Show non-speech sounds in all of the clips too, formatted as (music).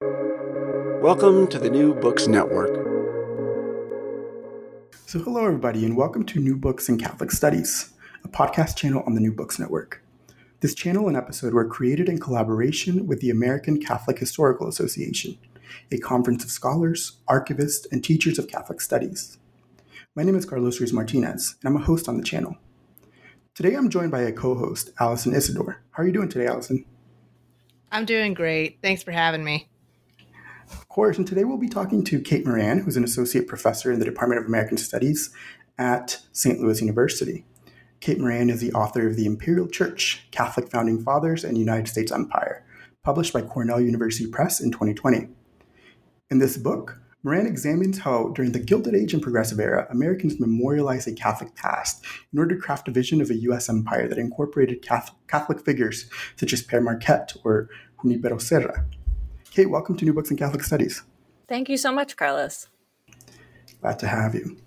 Welcome to the New Books Network. So, hello, everybody, and welcome to New Books in Catholic Studies, a podcast channel on the New Books Network. This channel and episode were created in collaboration with the American Catholic Historical Association, a conference of scholars, archivists, and teachers of Catholic studies. My name is Carlos Ruiz Martinez, and I'm a host on the channel. Today I'm joined by a co host, Allison Isidore. How are you doing today, Allison? I'm doing great. Thanks for having me. Of course, and today we'll be talking to Kate Moran, who's an associate professor in the Department of American Studies at St. Louis University. Kate Moran is the author of The Imperial Church Catholic Founding Fathers and United States Empire, published by Cornell University Press in 2020. In this book, Moran examines how, during the Gilded Age and Progressive Era, Americans memorialized a Catholic past in order to craft a vision of a U.S. empire that incorporated Catholic figures such as Pere Marquette or Junipero Serra. Kate, welcome to New Books in Catholic Studies. Thank you so much, Carlos. Glad to have you.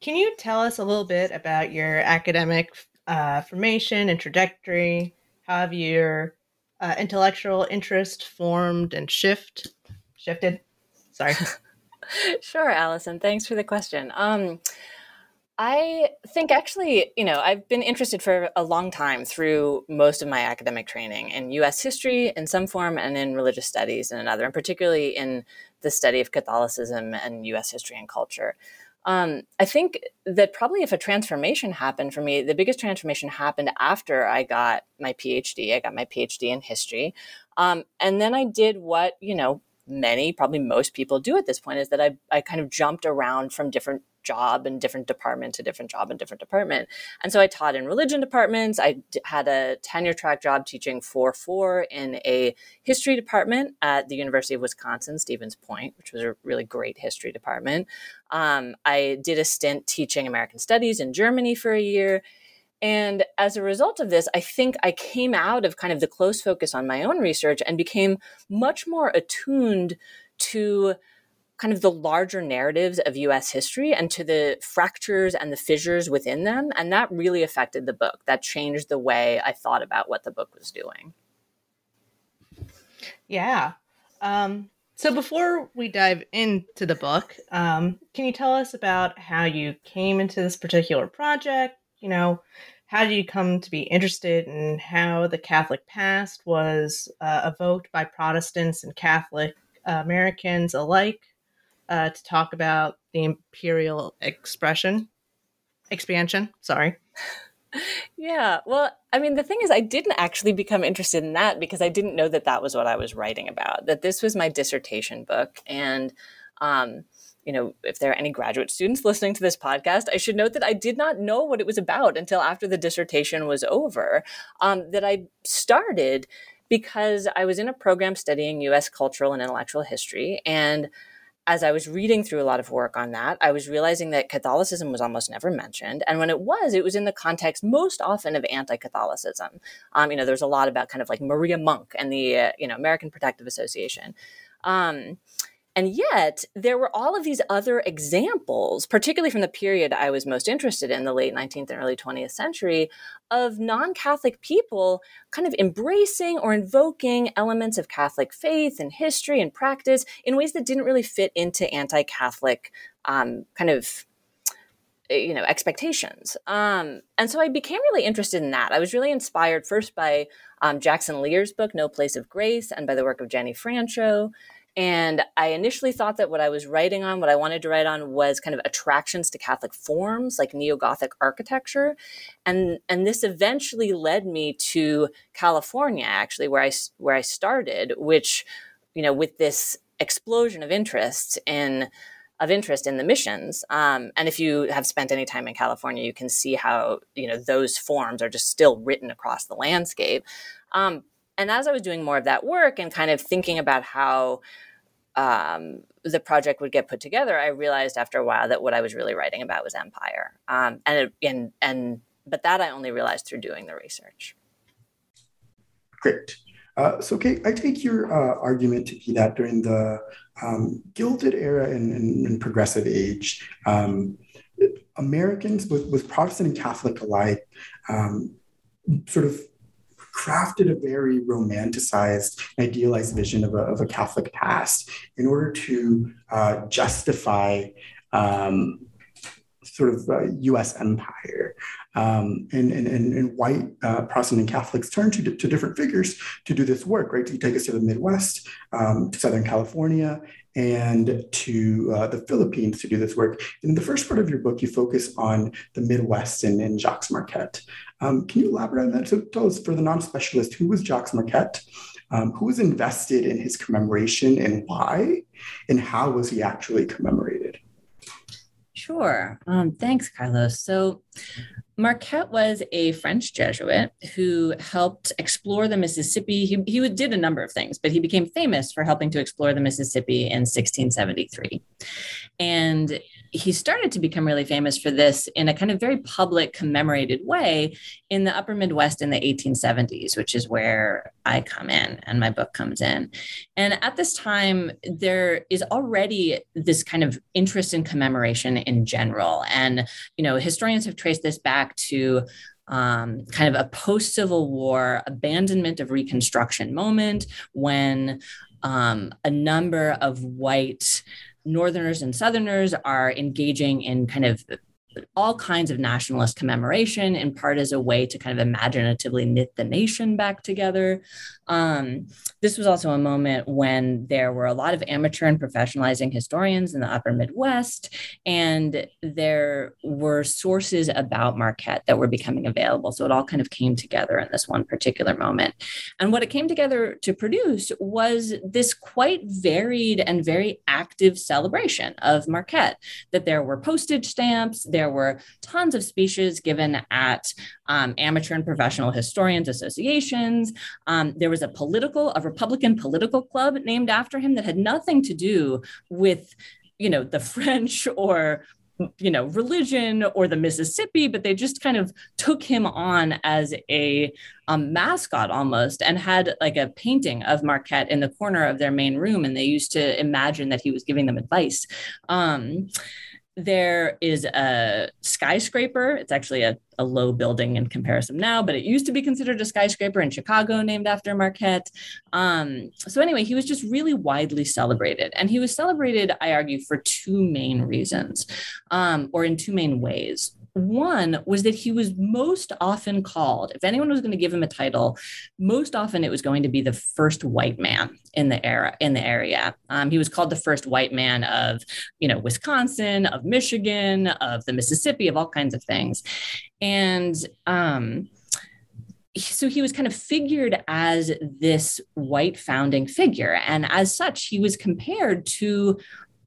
Can you tell us a little bit about your academic uh, formation and trajectory? How have your uh, intellectual interest formed and shift shifted? Sorry. (laughs) sure, Allison. Thanks for the question. Um, I think actually, you know, I've been interested for a long time through most of my academic training in US history in some form and in religious studies in another, and particularly in the study of Catholicism and US history and culture. Um, I think that probably if a transformation happened for me, the biggest transformation happened after I got my PhD. I got my PhD in history. Um, and then I did what, you know, many, probably most people do at this point is that I, I kind of jumped around from different job and different department to different job and different department. And so I taught in religion departments. I d- had a tenure track job teaching 4 4 in a history department at the University of Wisconsin, Stevens Point, which was a really great history department. Um, I did a stint teaching American studies in Germany for a year. And as a result of this, I think I came out of kind of the close focus on my own research and became much more attuned to kind of the larger narratives of US history and to the fractures and the fissures within them. And that really affected the book. That changed the way I thought about what the book was doing. Yeah. Um, so before we dive into the book, um, can you tell us about how you came into this particular project? You know, how did you come to be interested in how the Catholic past was uh, evoked by Protestants and Catholic uh, Americans alike? Uh, to talk about the imperial expression expansion. Sorry. Yeah. Well, I mean, the thing is, I didn't actually become interested in that because I didn't know that that was what I was writing about, that this was my dissertation book. And, um, you know, if there are any graduate students listening to this podcast, I should note that I did not know what it was about until after the dissertation was over. Um, that I started because I was in a program studying US cultural and intellectual history. And as I was reading through a lot of work on that, I was realizing that Catholicism was almost never mentioned. And when it was, it was in the context most often of anti Catholicism. Um, you know, there's a lot about kind of like Maria Monk and the, uh, you know, American Protective Association. Um, and yet, there were all of these other examples, particularly from the period I was most interested in, the late 19th and early 20th century, of non Catholic people kind of embracing or invoking elements of Catholic faith and history and practice in ways that didn't really fit into anti Catholic um, kind of eh, you know expectations. Um, and so i became really interested in that. I was really inspired first by um, jackson lears' book no place of grace and by the work of jenny franchot and I initially thought that what I was writing on, what I wanted to write on, was kind of attractions to Catholic forms, like neo Gothic architecture, and and this eventually led me to California, actually, where I where I started, which, you know, with this explosion of interest in of interest in the missions. Um, and if you have spent any time in California, you can see how you know those forms are just still written across the landscape. Um, and as I was doing more of that work and kind of thinking about how um, the project would get put together, I realized after a while that what I was really writing about was empire. Um, and, it, and, and, but that I only realized through doing the research. Great. Uh, so, Kate, I take your uh, argument to be that during the um, Gilded Era and, and, and Progressive Age, um, Americans, both Protestant and Catholic alike, um, sort of crafted a very romanticized, idealized vision of a, of a Catholic past in order to uh, justify um, sort of uh, US empire. Um, and, and, and, white uh, Protestant Catholics turn to, to different figures to do this work, right? To take us to the Midwest, um, to Southern California, and to uh, the Philippines to do this work. In the first part of your book, you focus on the Midwest and, and Jacques Marquette. Um, can you elaborate on that? So tell us, for the non-specialist, who was Jacques Marquette? Um, who was invested in his commemoration and why? And how was he actually commemorated? Sure. Um, thanks, Carlos. So, Marquette was a French Jesuit who helped explore the Mississippi. He, he did a number of things, but he became famous for helping to explore the Mississippi in 1673. And he started to become really famous for this in a kind of very public, commemorated way in the upper Midwest in the 1870s, which is where I come in and my book comes in. And at this time, there is already this kind of interest in commemoration in general. And, you know, historians have traced this back to um, kind of a post Civil War abandonment of Reconstruction moment when um, a number of white Northerners and Southerners are engaging in kind of all kinds of nationalist commemoration, in part as a way to kind of imaginatively knit the nation back together. Um, this was also a moment when there were a lot of amateur and professionalizing historians in the upper Midwest, and there were sources about Marquette that were becoming available. So it all kind of came together in this one particular moment. And what it came together to produce was this quite varied and very active celebration of Marquette, that there were postage stamps, there were tons of speeches given at um, amateur and professional historians associations. Um, there was a political, a Republican political club named after him that had nothing to do with, you know, the (laughs) French or you know religion or the mississippi but they just kind of took him on as a mascot almost and had like a painting of marquette in the corner of their main room and they used to imagine that he was giving them advice um, there is a skyscraper. It's actually a, a, low building in comparison now, but it used to be considered a skyscraper in Chicago named after Marquette. Um, so, anyway, he was just really widely celebrated. And he was celebrated, I argue, for two main reasons um, or in two main ways. One was that he was most often called, if anyone was going to give him a title, most often it was going to be the first white man in the era in the area. Um, he was called the first white man of, you know, Wisconsin, of Michigan, of the Mississippi, of all kinds of things, and um, so he was kind of figured as this white founding figure and as such he was compared to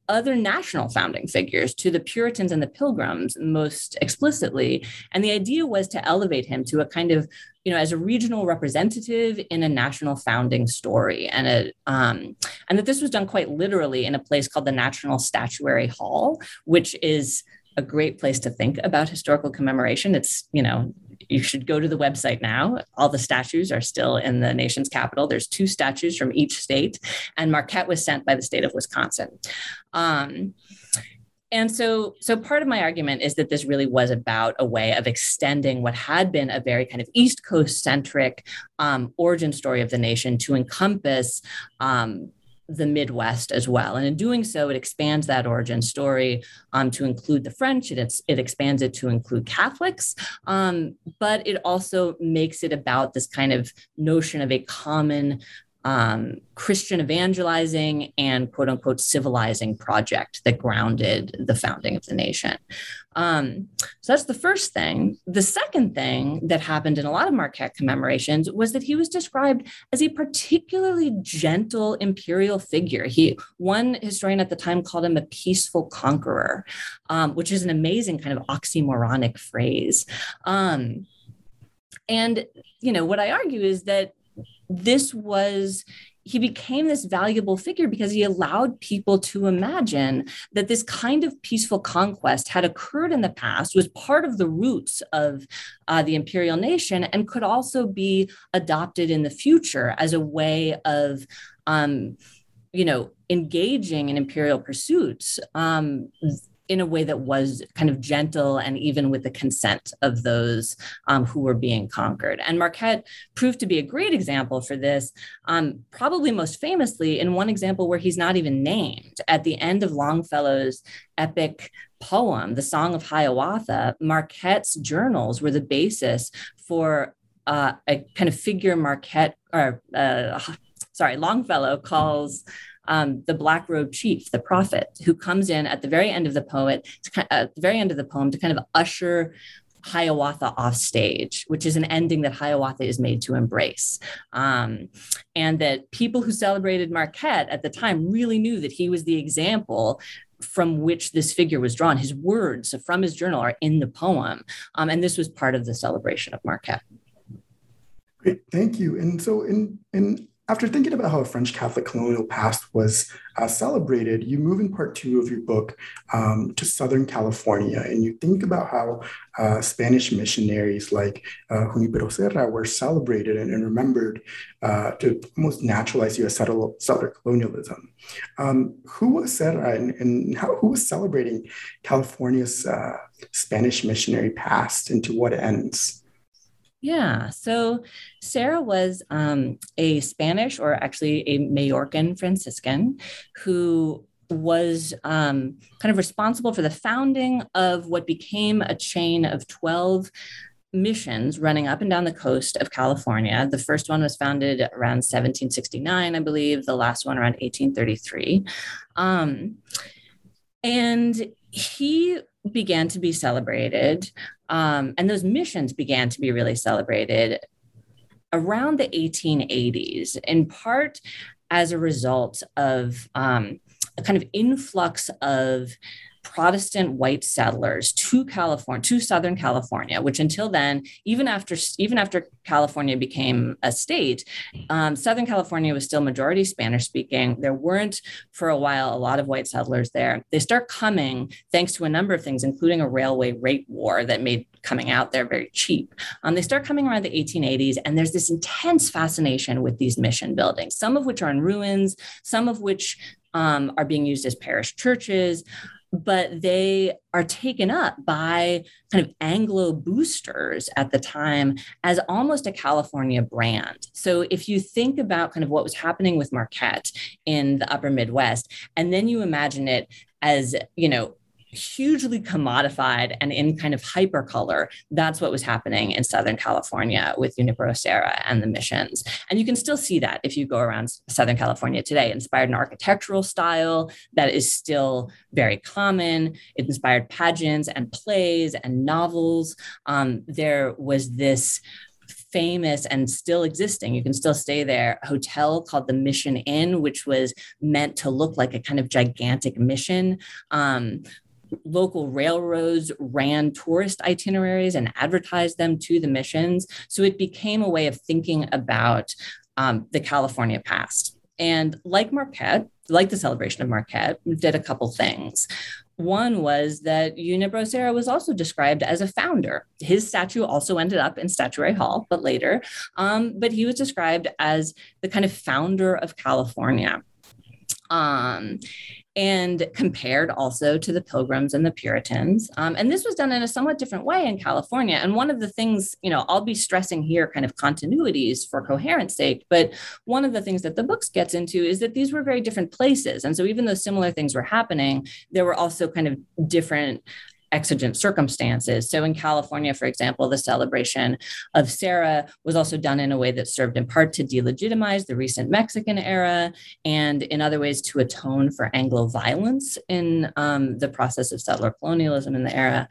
other national founding figures to the Puritans and the Pilgrims most explicitly. And the idea was to elevate him to a kind of, you know, as a regional representative in a national founding story, and a, um, and that this was done quite literally in a place called the National Statuary Hall, which is a great place to think about historical commemoration. It's, you know, you should go to the website now. All the statues are still in the nation's capital. There's two statues from each state, and Marquette was sent by the state of Wisconsin. Um, and so, so part of my argument is that this really was about a way of extending what had been a very kind of East Coast centric um, origin story of the nation to encompass um, the Midwest as well. And in doing so, it expands that origin story um, to include the French, it, it expands it to include Catholics, um, but it also makes it about this kind of notion of a common um, Christian evangelizing and quote unquote civilizing project that grounded the founding of the nation. Um, so that's the first thing. The second thing that happened in a lot of Marquette commemorations was that he was described as a particularly gentle imperial figure. He one historian at the time called him a peaceful conqueror, um, which is an amazing kind of oxymoronic phrase. Um, and you know what I argue is that this was he became this valuable figure because he allowed people to imagine that this kind of peaceful conquest had occurred in the past, was part of the roots of uh, the imperial nation, and could also be adopted in the future as a way of, um, you know, engaging in imperial pursuits. Um, in a way that was kind of gentle and even with the consent of those um, who were being conquered. And Marquette proved to be a great example for this, um, probably most famously in one example where he's not even named. At the end of Longfellow's epic poem, The Song of Hiawatha, Marquette's journals were the basis for uh, a kind of figure Marquette, or uh, sorry, Longfellow calls um, the black robe chief, the prophet, who comes in at the very end of the poet, of, at the very end of the poem to kind of usher Hiawatha off stage, which is an ending that Hiawatha is made to embrace. Um, and that people who celebrated Marquette at the time really knew that he was the example from which this figure was drawn. His words from his journal are in the poem. Um, and this was part of the celebration of Marquette. Great, thank you. And so in, in after thinking about how a French Catholic colonial past was uh, celebrated, you move in part two of your book um, to Southern California, and you think about how uh, Spanish missionaries like uh, Junipero Serra were celebrated and, and remembered uh, to almost naturalize U.S. settler colonialism. Um, who was Serra, and, and how, who was celebrating California's uh, Spanish missionary past, and to what ends? Yeah. So Serra was um, a Spanish or actually a Majorcan Franciscan who was um, kind of responsible for the founding of what became a chain of 12 missions running up and down the coast of California. The first one was founded around 1769, I believe, the last one around 1833. Um, and he began to be celebrated, um, and those missions began to be really celebrated around the 1880s, in part as a result of um, a kind of influx of Protestant white settlers to California, to Southern California, which until then, even after even after California became a state, um, Southern California was still majority Spanish speaking. There weren't for a while a lot of white settlers there. They start coming thanks to a number of things, including a railway rate war that made coming out there very cheap. Um, they start coming around the 1880s, and there's this intense fascination with these mission buildings, some of which are in ruins, some of which um, are being used as parish churches but they are taken up by kind of Anglo boosters at the time as almost a California brand. So if you think about kind of what was happening with Marquette in the upper Midwest, and then you imagine it as, you know, hugely commodified and in kind of hyper color. That's what was happening in Southern California with Junipero Serra and the missions. And you can still see that if you go around Southern California today, inspired an architectural style that is still very common. It inspired pageants and plays and novels. Um, there was this famous and still existing, you can still stay there, hotel called the Mission Inn, which was meant to look like a kind of gigantic mission. Um, local railroads ran tourist itineraries and advertised them to the missions. So it became a way of thinking about um, the California past. And like Marquette, like the celebration of Marquette, did a couple things. One was that Junipero Serra was also described as a founder. His statue also ended up in Statuary Hall, but later. Um, but he was described as the kind of founder of California. Um, and compared also to the Pilgrims and the Puritans. Um, and this was done in a somewhat different way in California. And one of the things, you know, I'll be stressing here kind of continuities for coherence sake, but one of the things that the books gets into is that these were very different places. And so even though similar things were happening, there were also kind of different exigent circumstances. So in California, for example, the celebration of Serra was also done in a way that served in part to delegitimize the recent Mexican era and in other ways to atone for Anglo violence in um, the process of settler colonialism in the era,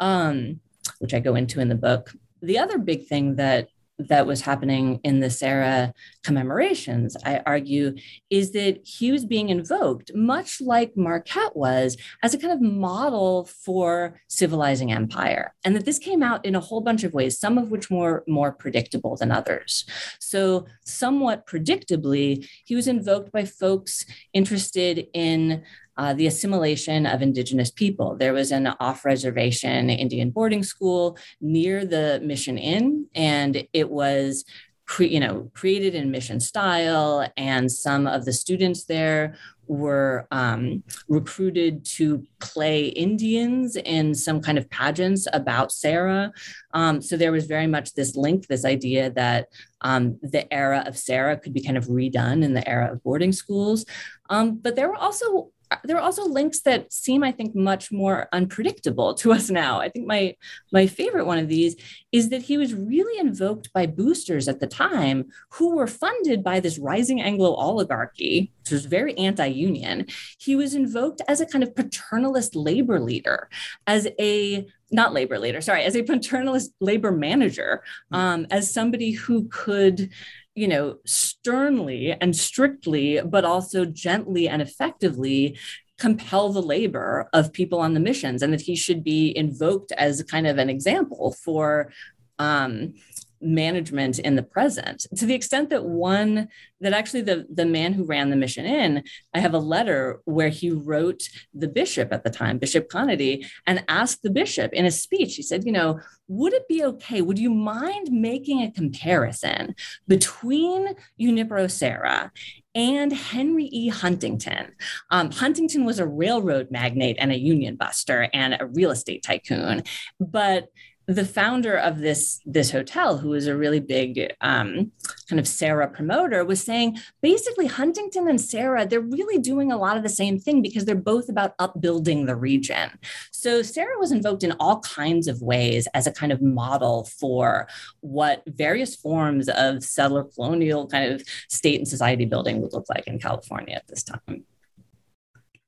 um, which I go into in the book. The other big thing that that was happening in the Serra commemorations, I argue, is that he was being invoked, much like Marquette was, as a kind of model for civilizing empire. And that this came out in a whole bunch of ways, some of which more, more predictable than others. So, somewhat predictably, he was invoked by folks interested in uh, the assimilation of Indigenous people. There was an off reservation Indian boarding school near the Mission Inn, and it was Cre- you know created in mission style and some of the students there were um, recruited to play Indians in some kind of pageants about Serra. Um, so there was very much this link, this idea that um, the era of Serra could be kind of redone in the era of boarding schools. Um, but there were also there are also links that seem i think much more unpredictable to us now. I think my my favorite one of these is that he was really invoked by boosters at the time who were funded by this rising anglo oligarchy which was very anti-union. He was invoked as a kind of paternalist labor leader as a not labor leader sorry as a paternalist labor manager um, as somebody who could you know, sternly and strictly, but also gently and effectively compel the labor of people on the missions and that he should be invoked as kind of an example for um, management in the present to the extent that one that actually the the man who ran the mission inn i have a letter where he wrote the bishop at the time bishop Conaty and asked the bishop in a speech he said you know would it be okay would you mind making a comparison between junipero serra and Henry E. Huntington. Um, Huntington was a railroad magnate and a union buster and a real estate tycoon, but the founder of this this hotel who was a really big um, kind of serra promoter was saying basically huntington and serra they're really doing a lot of the same thing because they're both about upbuilding the region. So serra was invoked in all kinds of ways as a kind of model for what various forms of settler colonial kind of state and society building would look like in california at this time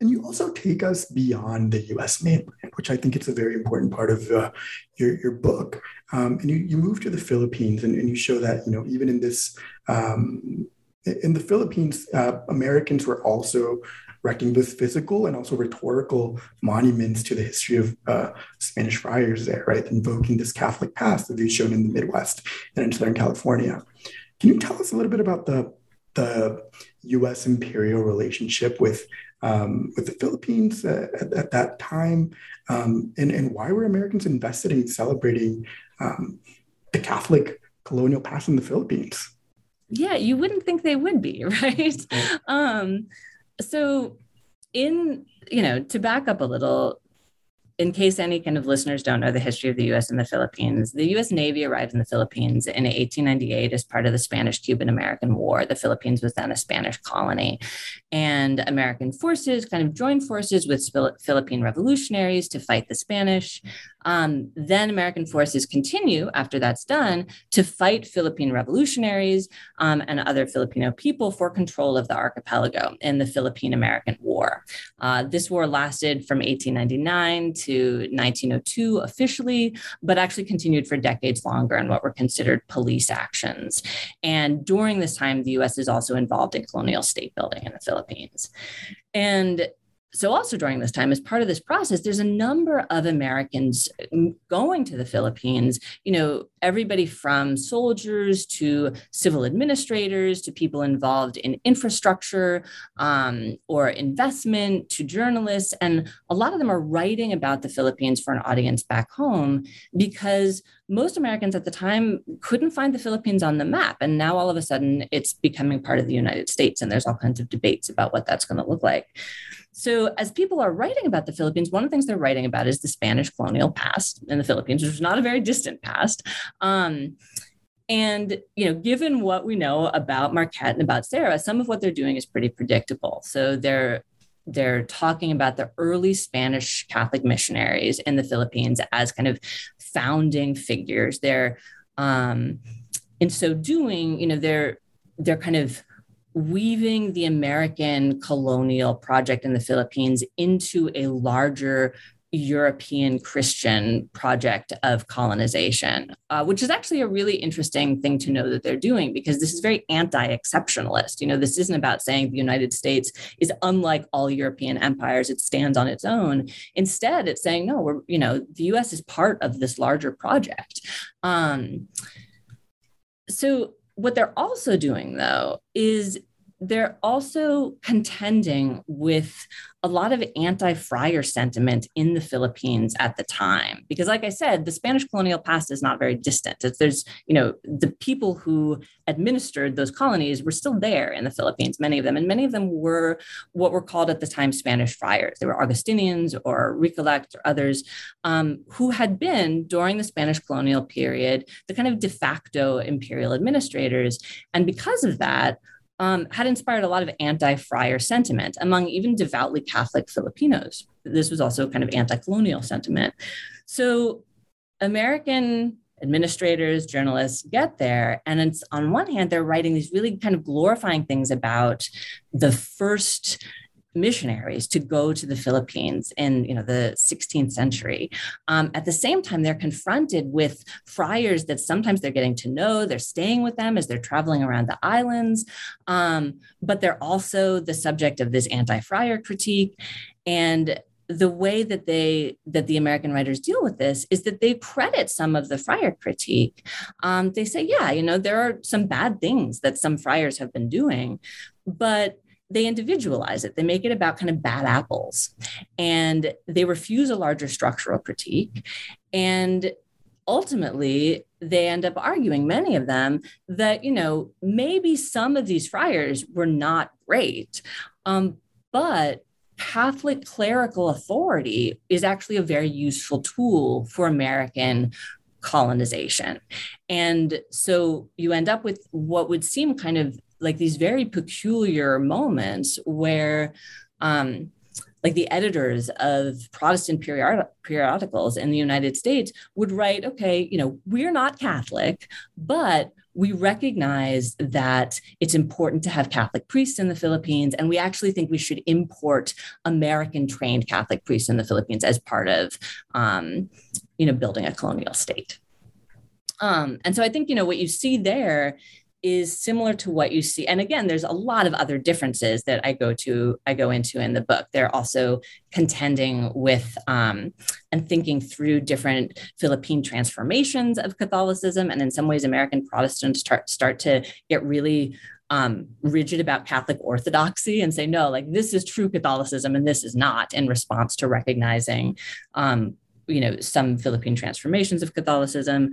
and you also take us beyond the US mainland, which I think is a very important part of uh, your, your book. Um, and you, you move to the Philippines and, and you show that, you know, even in this, um, in the Philippines, uh, Americans were also erecting both physical and also rhetorical monuments to the history of uh, Spanish friars there, right? Invoking this Catholic past that we've shown in the Midwest and in Southern California. Can you tell us a little bit about the the U.S. imperial relationship with um, with the Philippines uh, at, at, that time, um, and, and why were Americans invested in celebrating um, the Catholic colonial past in the Philippines? Yeah, you wouldn't think they would be, (laughs) right? Um, so, in you know, to back up a little, in case any kind of listeners don't know the history of the US and the Philippines, the US Navy arrived in the Philippines in 1898 as part of the Spanish Cuban American War. The Philippines was then a Spanish colony. And American forces kind of joined forces with Philippine revolutionaries to fight the Spanish. Um, then American forces continue, after that's done, to fight Philippine revolutionaries um, and other Filipino people for control of the archipelago in the Philippine American War. Uh, this war lasted from 1899 to 1902 officially, but actually continued for decades longer in what were considered police actions. And during this time, the US is also involved in colonial state building in the Philippines. And so also during this time as part of this process there's a number of americans going to the philippines you know everybody from soldiers to civil administrators to people involved in infrastructure um, or investment to journalists and a lot of them are writing about the philippines for an audience back home because most Americans at the time couldn't find the Philippines on the map. And now all of a sudden it's becoming part of the United States. And there's all kinds of debates about what that's going to look like. So, as people are writing about the Philippines, one of the things they're writing about is the Spanish colonial past in the Philippines, which is not a very distant past. Um, and you know, given what we know about Marquette and about Serra, some of what they're doing is pretty predictable. So they're they're talking about the early Spanish Catholic missionaries in the Philippines as kind of founding figures. They're um, in so doing, you know, they're they're kind of weaving the American colonial project in the Philippines into a larger European Christian project of colonization, uh, which is actually a really interesting thing to know that they're doing because this is very anti exceptionalist. You know, this isn't about saying the United States is unlike all European empires, it stands on its own. Instead, it's saying, no, we're, you know, the US is part of this larger project. Um, so what they're also doing, though, is they're also contending with a lot of anti-friar sentiment in the Philippines at the time. Because, like I said, the Spanish colonial past is not very distant. It's, there's, you know, the people who administered those colonies were still there in the Philippines, many of them, and many of them were what were called at the time Spanish friars. They were Augustinians or Recollect or others um, who had been during the Spanish colonial period the kind of de facto imperial administrators, and because of that um, had inspired a lot of anti friar sentiment among even devoutly Catholic Filipinos. This was also kind of anti colonial sentiment. So, American administrators, journalists get there. And it's on one hand, they're writing these really kind of glorifying things about the first missionaries to go to the Philippines in you know the 16th century. Um, at the same time, they're confronted with friars that sometimes they're getting to know. They're staying with them as they're traveling around the islands, um, but they're also the subject of this anti-friar critique. And the way that they that the American writers deal with this is that they credit some of the friar critique. Um, they say, yeah, you know, there are some bad things that some friars have been doing, but they individualize it. They make it about kind of bad apples and they refuse a larger structural critique. And ultimately, they end up arguing, many of them, that, you know, maybe some of these friars were not great, um, but Catholic clerical authority is actually a very useful tool for American colonization. And so you end up with what would seem kind of like these very peculiar moments where um, like the editors of Protestant period- periodicals in the United States would write, okay, you know, we're not Catholic, but we recognize that it's important to have Catholic priests in the Philippines, and we actually think we should import American trained Catholic priests in the Philippines as part of, um, you know, building a colonial state. Um, and so I think you know what you see there is similar to what you see and again there's a lot of other differences that i go to i go into in the book they're also contending with um, and thinking through different philippine transformations of catholicism and in some ways american protestants start, start to get really um, rigid about Catholic orthodoxy and say, no, like this is true Catholicism and this is not, in response to recognizing, um, you know, some Philippine transformations of Catholicism.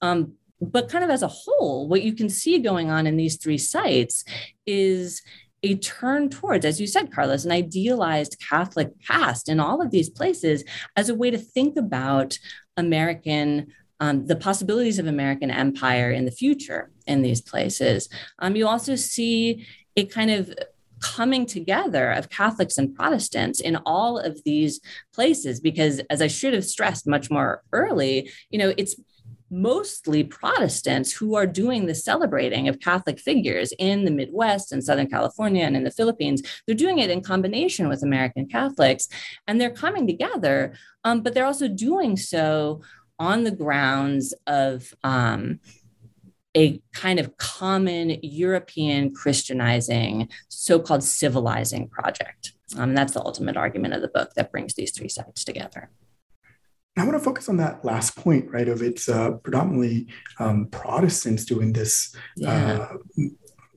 Um, but kind of as a whole, what you can see going on in these three sites is a turn towards, as you said, Carlos, an idealized Catholic past in all of these places as a way to think about American. Um, the possibilities of American empire in the future in these places. Um, you also see a kind of coming together of Catholics and Protestants in all of these places because as I should have stressed much more early, you know, it's mostly Protestants who are doing the celebrating of Catholic figures in the Midwest and Southern California and in the Philippines. They're doing it in combination with American Catholics, and they're coming together, um, but they're also doing so on the grounds of. Um, a kind of common European Christianizing, so called civilizing project. Um, and that's the ultimate argument of the book that brings these three sides together. I want to focus on that last point, right? Of it's uh, predominantly um, Protestants doing this. Yeah. Uh,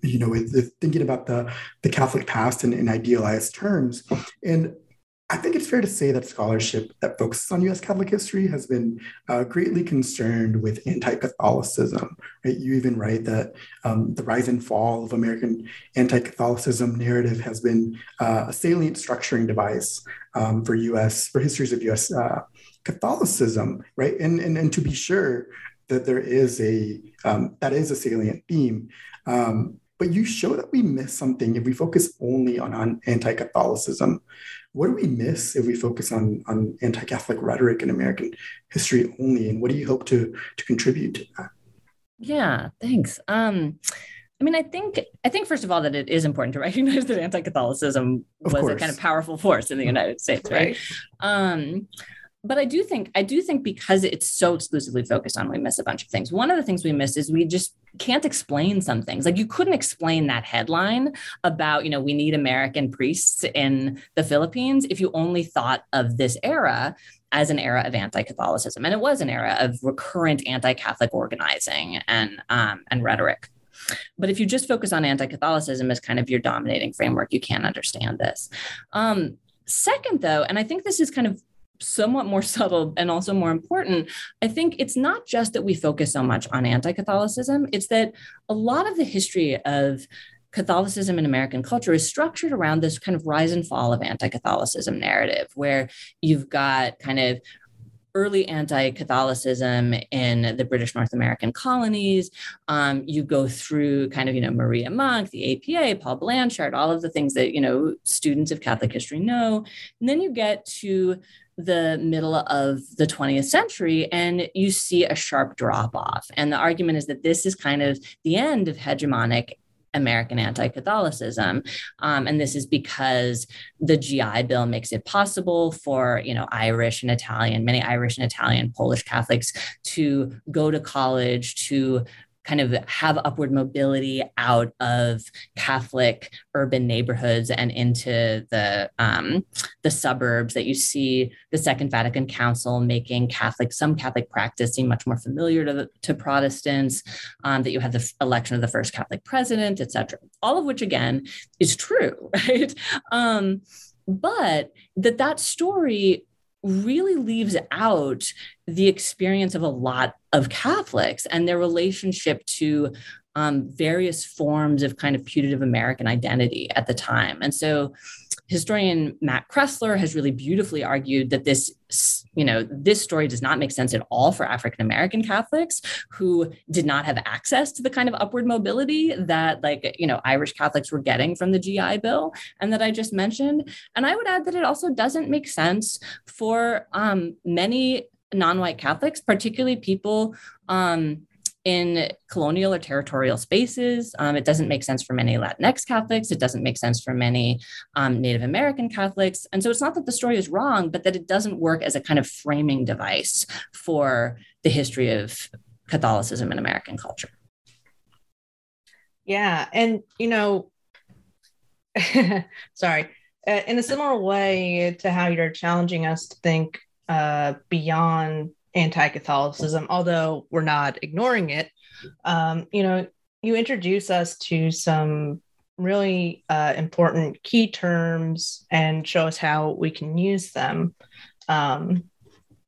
you know, with thinking about the the Catholic past in, in idealized terms, and I think it's fair to say that scholarship that focuses on U.S. Catholic history has been uh, greatly concerned with anti-Catholicism. Right? You even write that um, the rise and fall of American anti-Catholicism narrative has been uh, a salient structuring device um, for U.S. for histories of U.S. Uh, Catholicism, right? And, and, and to be sure that there is a, um, that is a salient theme. Um, but you show that we miss something if we focus only on, on anti-Catholicism. What do we miss if we focus on, on anti-Catholic rhetoric in American history only? And what do you hope to, to contribute to that? Yeah, thanks. Um, I mean, I think I think first of all that it is important to (laughs) recognize that anti-Catholicism was a kind of powerful force in the United States, right? right. Um, but I do think I do think because it's so exclusively focused on, we miss a bunch of things. One of the things we miss is we just can't explain some things. Like you couldn't explain that headline about, you know, we need American priests in the Philippines if you only thought of this era as an era of anti-Catholicism, and it was an era of recurrent anti-Catholic organizing and um, and rhetoric. But if you just focus on anti-Catholicism as kind of your dominating framework, you can't understand this. Um, second, though, and I think this is kind of somewhat more (laughs) subtle and also more important, I think it's not just that we focus so much on anti Catholicism, it's that a lot of the history of Catholicism in American culture is structured around this kind of rise and fall of anti Catholicism narrative, where you've got kind of early anti-Catholicism in the British North American colonies. Um, you go through kind of, you know, Maria Monk, the APA, Paul Blanshard, all of the things that, you know, students of Catholic history know. And then you get to the middle of the 20th century and you see a sharp drop off. And the argument is that this is kind of the end of hegemonic American anti Catholicism. Um, and this is because the GI Bill makes it possible for, you know, Irish and Italian, many Irish and Italian Polish Catholics to go to college, to kind of have upward mobility out of Catholic urban neighborhoods and into the um, the suburbs that you see the Second Vatican Council making Catholic some Catholic practice seem much more familiar to, the, to Protestants. Um, that you have the election of the first Catholic president, et cetera. All of which again is true, (laughs) right? Um, but that that story really leaves out the experience of a lot of Catholics and their relationship to um, various forms of kind of putative American identity at the time. And so historian Matt Cressler has really beautifully argued that this, you know, this story does not make sense at all for African American Catholics who did not have access to the kind of upward mobility that, like, you know, Irish Catholics were getting from the GI Bill and that I just mentioned. And I would add that it also doesn't make sense for um, many non-white Catholics, particularly people um, in colonial or territorial spaces. Um, it doesn't make sense for many Latinx Catholics. It doesn't make sense for many um, Native American Catholics. And so it's not that the story is wrong, but that it doesn't work as a kind of framing device for the history of Catholicism in American culture. Yeah. And, you know, (laughs) sorry, uh, in a similar way to how you're challenging us to think uh, beyond anti-Catholicism, although we're not ignoring it. Um, you know, you introduce us to some really uh, important key terms and show us how we can use them. Um,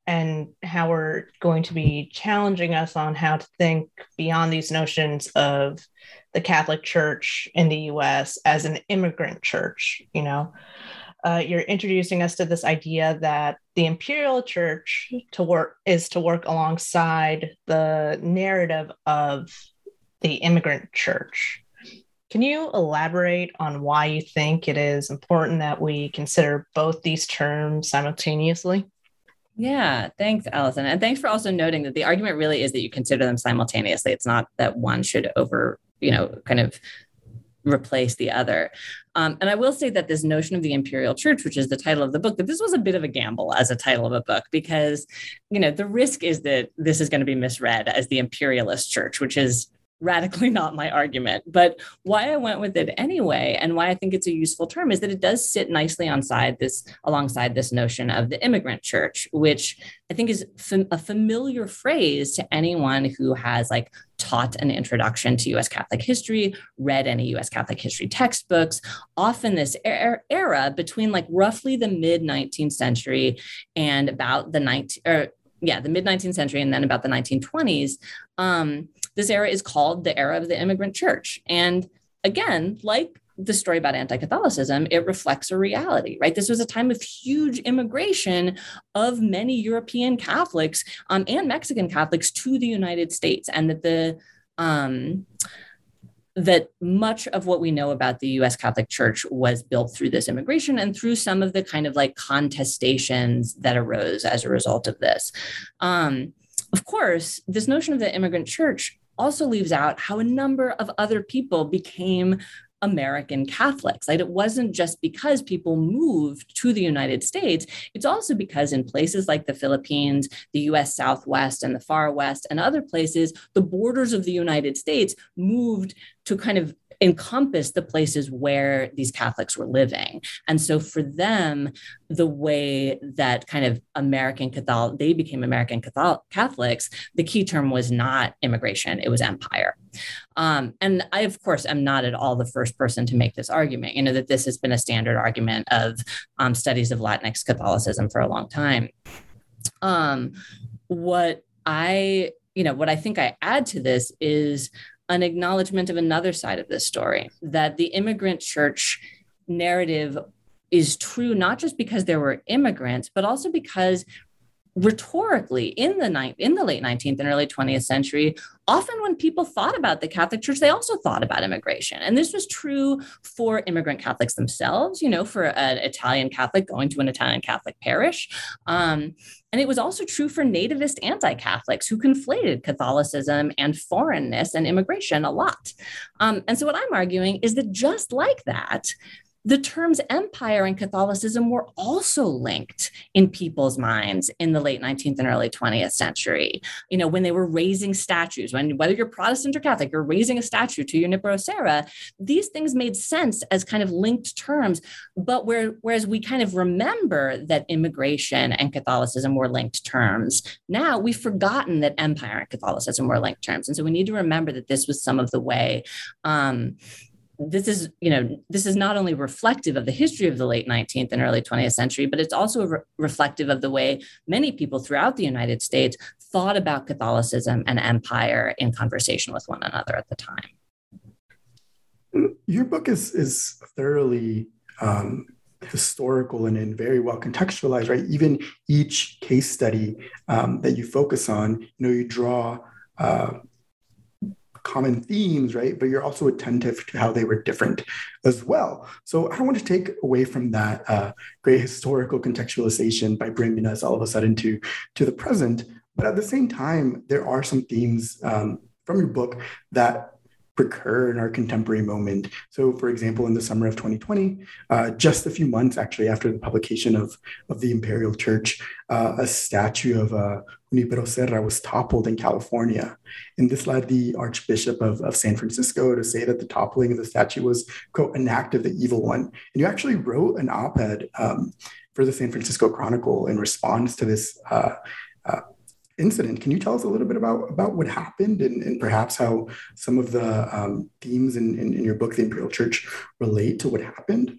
and how we're going to be challenging us on how to think beyond these notions of the Catholic Church in the US as an immigrant church, you know uh, you're introducing us to this idea that the imperial church to work is to work alongside the narrative of the immigrant church can you elaborate on why you think it is important that we consider both these terms simultaneously yeah, thanks, Allison. And thanks for also noting that the argument really is that you consider them simultaneously. It's not that one should over, you know, kind of replace the other. Um, and I will say that this notion of the imperial church, which is the title of the book, that this was a bit of a gamble as a title of a book because, you know, the risk is that this is going to be misread as the imperialist church, which is radically (laughs) not my argument. But why I went with it anyway, and why I think it's a useful term, is that it does sit nicely on side this alongside this notion of the immigrant church, which I think is fam- a familiar phrase to anyone who has like taught an introduction to US Catholic history, read any US Catholic history textbooks. Often this er- era between like roughly the mid 19th century and about the 19 or yeah, the mid 19th century and then about the 1920s, um, this era is called the era of the immigrant church. And again, like the story about anti-Catholicism, it reflects a reality, right? This was a time of huge immigration of many European Catholics um, and Mexican Catholics to the United States, and that the um, that much of what we know about the US Catholic Church was built through this immigration and through some of the kind of like contestations that arose as a result of this. Um, of course, this notion of the immigrant church also leaves out how a number of other people became American Catholics. Like it wasn't just because people moved to the United States, it's also because in places like the Philippines, the US Southwest, and the far West, and other places, the borders of the United States moved to kind of encompass the places where these Catholics were living. And so for them, the way that kind of American Catholic, they became American Catholic, Catholics, the key term was not immigration, it was empire. Um, and I, of course, am not at all the first person to make this argument, you know, that this has been a standard argument of um, studies of Latinx Catholicism for a long time. Um, what I, you know, what I think I add to this is an acknowledgement of another side of this story that the immigrant church narrative is true not just because there were immigrants but also because rhetorically in the ni- in the late 19th and early 20th century often when people thought about the catholic church they also thought about immigration. And this was true for immigrant catholics themselves you know for an italian catholic going to an italian catholic parish. Um, and it was also true for nativist anti-catholics who conflated catholicism and foreignness and immigration a lot. Um, and so what i'm arguing is that just like that the terms empire and Catholicism were also linked in people's minds in the late 19th and early 20th century. You know, when they were raising statues, when whether you're Protestant or Catholic, you're raising a statue to Junipero Serra, these things made sense as kind of linked terms. But where, whereas we kind of remember that immigration and Catholicism were linked terms, now we've forgotten that empire and Catholicism were linked terms. And so we need to remember that this was some of the way. Um, this is you know this is not only reflective of the history of the late 19th and early 20th century but it's also re- reflective of the way many people throughout the united states thought about catholicism and empire in conversation with one another at the time. Your book is is thoroughly um, historical and, and very well contextualized right? Even each case study um, that you focus on you know you draw uh, common themes, right? But you're also attentive to how they were different as well. So I don't want to take away from that uh, great historical contextualization by bringing us all of a sudden to, to the present. But at the same time, there are some themes um, from your book that recur in our contemporary moment. So, for example, in the summer of 2020, uh, just a few months actually after the publication of, of the Imperial Church, uh, a statue of uh, Junipero Serra was toppled in California. And this led the Archbishop of, of San Francisco to say that the toppling of the statue was, quote, an act of the evil one. And you actually wrote an op ed um, for the San Francisco Chronicle in response to this. Uh, uh, incident. Can you tell us a little bit about, about what happened and, and perhaps how some of the um, themes in, in, in your book, The Imperial Church, relate to what happened?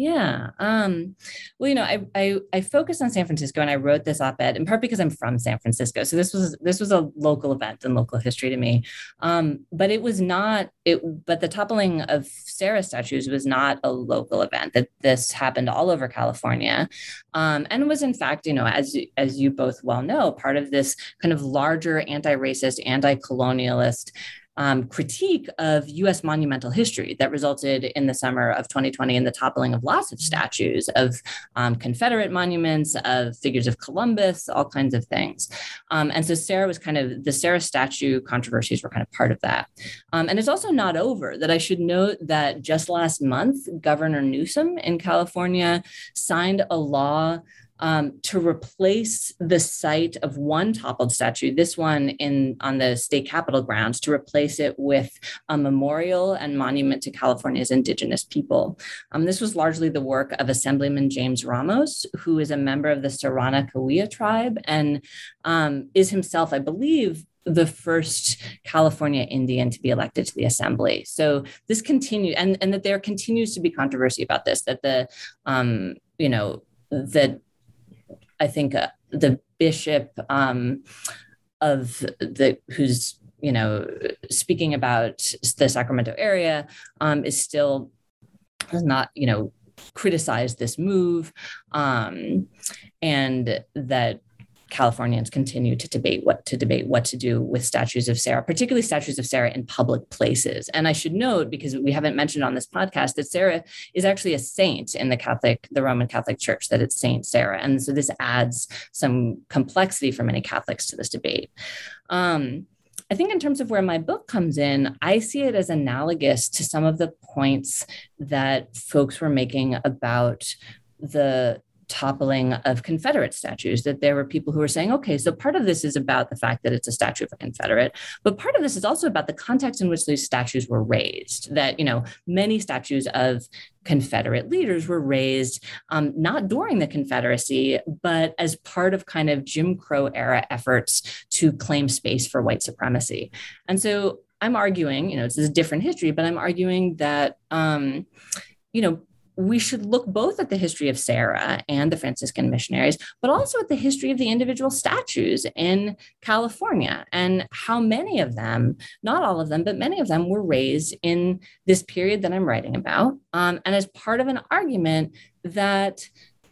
Yeah. Um, well, you know, I, I I focused on San Francisco and I wrote this op-ed in part because I'm from San Francisco. So this was this was a local event and local history to me. Um, but it was not it but the toppling of Serra statues was not a local event. That this happened all over California. Um, and was in fact, you know, as as you both well know, part of this kind of larger anti-racist, anti-colonialist um, critique of US monumental history that resulted in the summer of 2020 in the toppling of lots of statues of um, Confederate monuments, of figures of Columbus, all kinds of things. Um, and so Serra was kind of the Serra statue controversies were kind of part of that. Um, and it's also not over that I should note that just last month, Governor Newsom in California signed a law um, to replace the site of one toppled statue, this one in on the state capitol grounds, to replace it with a memorial and monument to California's indigenous people. Um, this was largely the work of Assemblyman James Ramos, who is a member of the Serrano Cahuilla tribe and um, is himself, I believe, the first California Indian to be elected to the assembly. So this continued, and, and that there continues to be controversy about this, that the, um, you know, that I think uh, the bishop um, of the who's you know speaking about the Sacramento area um, is still has not you know criticized this move. Um, and that Californians continue to debate what to debate what to do with statues of Serra, particularly statues of Serra in public places. And I should note, because we haven't mentioned on this podcast, that Serra is actually a saint in the Catholic, the Roman Catholic Church, that it's Saint Serra. And so this adds some complexity for many Catholics to this debate. Um, I think in terms of where my book comes in, I see it as analogous to some of the points that folks were making about the toppling of Confederate statues, that there were people who were saying, okay, so part of this is about the fact that it's a statue of a Confederate, but part of this is also about the context in which these statues were raised. That, you know, many statues of Confederate leaders were raised um, not during the Confederacy, but as part of kind of Jim Crow era efforts to claim space for white supremacy. And so I'm arguing, you know, it's a different history, but I'm arguing that, um, you know, we should look both at the history of Serra and the Franciscan missionaries, but also at the history of the individual statues in California and how many of them, not all of them, but many of them were raised in this period that I'm writing about. Um, and as part of an argument that,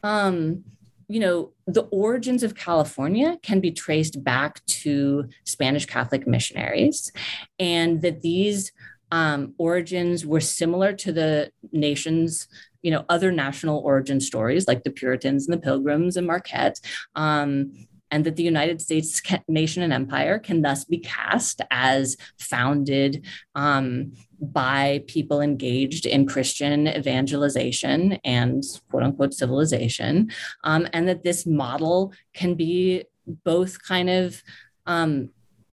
um, you know, the origins of California can be traced back to Spanish Catholic missionaries, and that these um, origins were similar to the nation's you know other national origin stories like the puritans and the pilgrims and marquette um, and that the united states nation and empire can thus be cast as founded um, by people engaged in christian evangelization and quote unquote civilization um, and that this model can be both kind of um,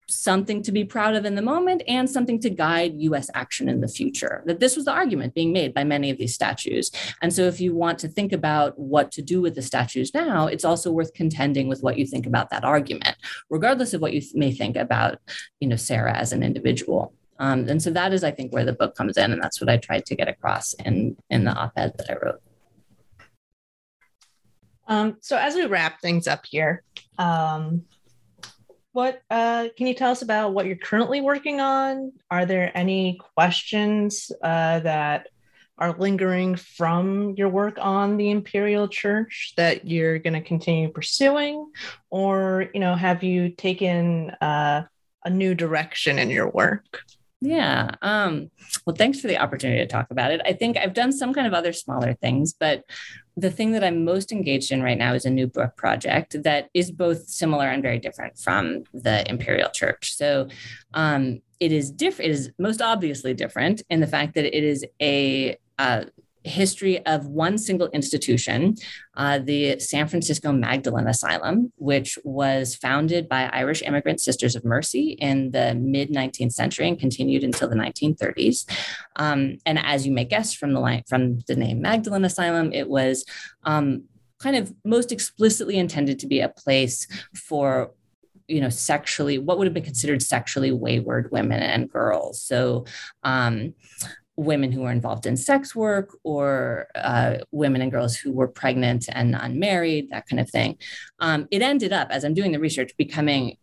something to be proud of in the moment and something to guide US action in the future. That this was the argument being made by many of these statues. And so if you want to think about what to do with the statues now, it's also worth contending with what you think about that argument, regardless of what you may think about, you know, Serra as an individual. Um, and so that is, I think, where the book comes in, and that's what I tried to get across in in the op-ed that I wrote. Um, so as we wrap things up here, um, what uh, can you tell us about what you're currently working on? Are there any questions uh, that are lingering from your work on the imperial church that you're going to continue pursuing or you know have you taken uh, a new direction in your work yeah um, well thanks for the opportunity to talk about it i think i've done some kind of other smaller things but the thing that I'm most engaged in right now is a new book project that is both similar and very different from the Imperial Church. So um, it is different. It is most obviously different in the fact that it is a uh, history of one single institution, uh, the San Francisco Magdalene Asylum, which was founded by Irish immigrant Sisters of Mercy in the mid 19th century and continued until the 1930s. Um, and as you may guess from the line, from the name Magdalene Asylum, it was um, kind of most explicitly intended to be a place for you know sexually what would have been considered sexually wayward women and girls so um, women who were involved in sex work or uh, women and girls who were pregnant and unmarried, that kind of thing. Um, it ended up, as I'm doing the research, becoming,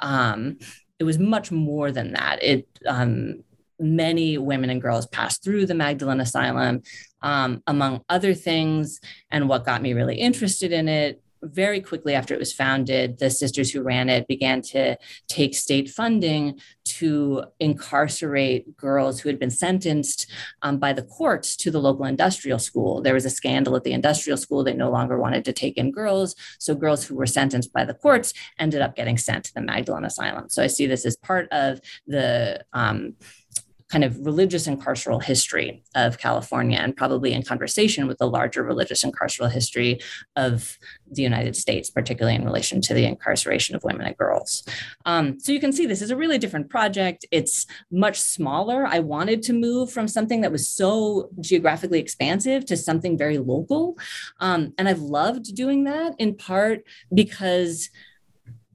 um, it was much more than that. It, um, many women and girls passed through the Magdalene Asylum, um, among other things. And what got me really interested in it very quickly after it was founded, the sisters who ran it began to take state funding to incarcerate girls who had been sentenced um, by the courts to the local industrial school. There was a scandal at the industrial school. They no longer wanted to take in girls. So girls who were sentenced by the courts ended up getting sent to the Magdalene Asylum. So I see this as part of the um, kind of religious and carceral history of California, and probably in conversation with the larger religious and carceral history of the United States, particularly in relation to the incarceration of women and girls. Um, so you can see this is a really different project. It's much smaller. I wanted to move from something that was so geographically expansive to something very local. Um, and I've loved doing that in part because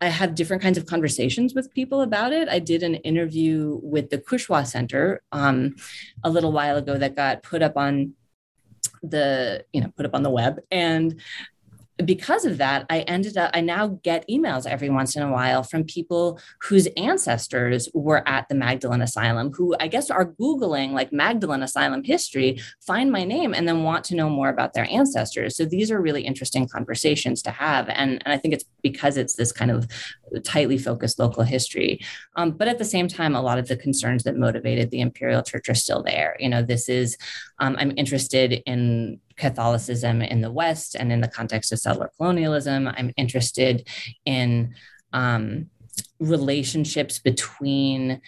I have different kinds of conversations with people about it. I did an interview with the Cushwa Center um, a little while ago that got put up on the you know put up on the web and because of that, I ended up, I now get emails every once in a while from people whose ancestors were at the Magdalene Asylum, who I guess are Googling like Magdalene Asylum history, find my name, and then want to know more about their ancestors. So these are really interesting conversations to have. And, and I think it's because it's this kind of tightly focused local history. Um, but at the same time, a lot of the concerns that motivated the Imperial Church are still there. You know, this is, um, I'm interested in Catholicism in the West and in the context of settler colonialism. I'm interested in um, relationships between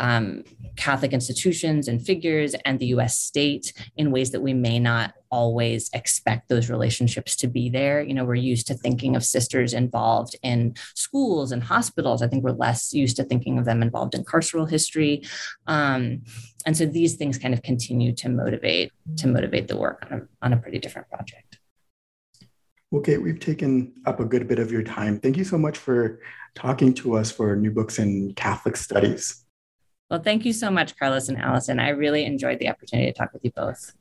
um, Catholic institutions and figures and the US state in ways that we may not always expect those relationships to be there. You know, we're used to thinking of sisters involved in schools and hospitals. I think we're less used to thinking of them involved in carceral history. Um, and so these things kind of continue to motivate to motivate the work on a, on a pretty different project. Well, Kate, we've taken up a good bit of your time. Thank you so much for talking to us for New Books in Catholic Studies. Well, thank you so much, Carlos and Allison. I really enjoyed the opportunity to talk with you both.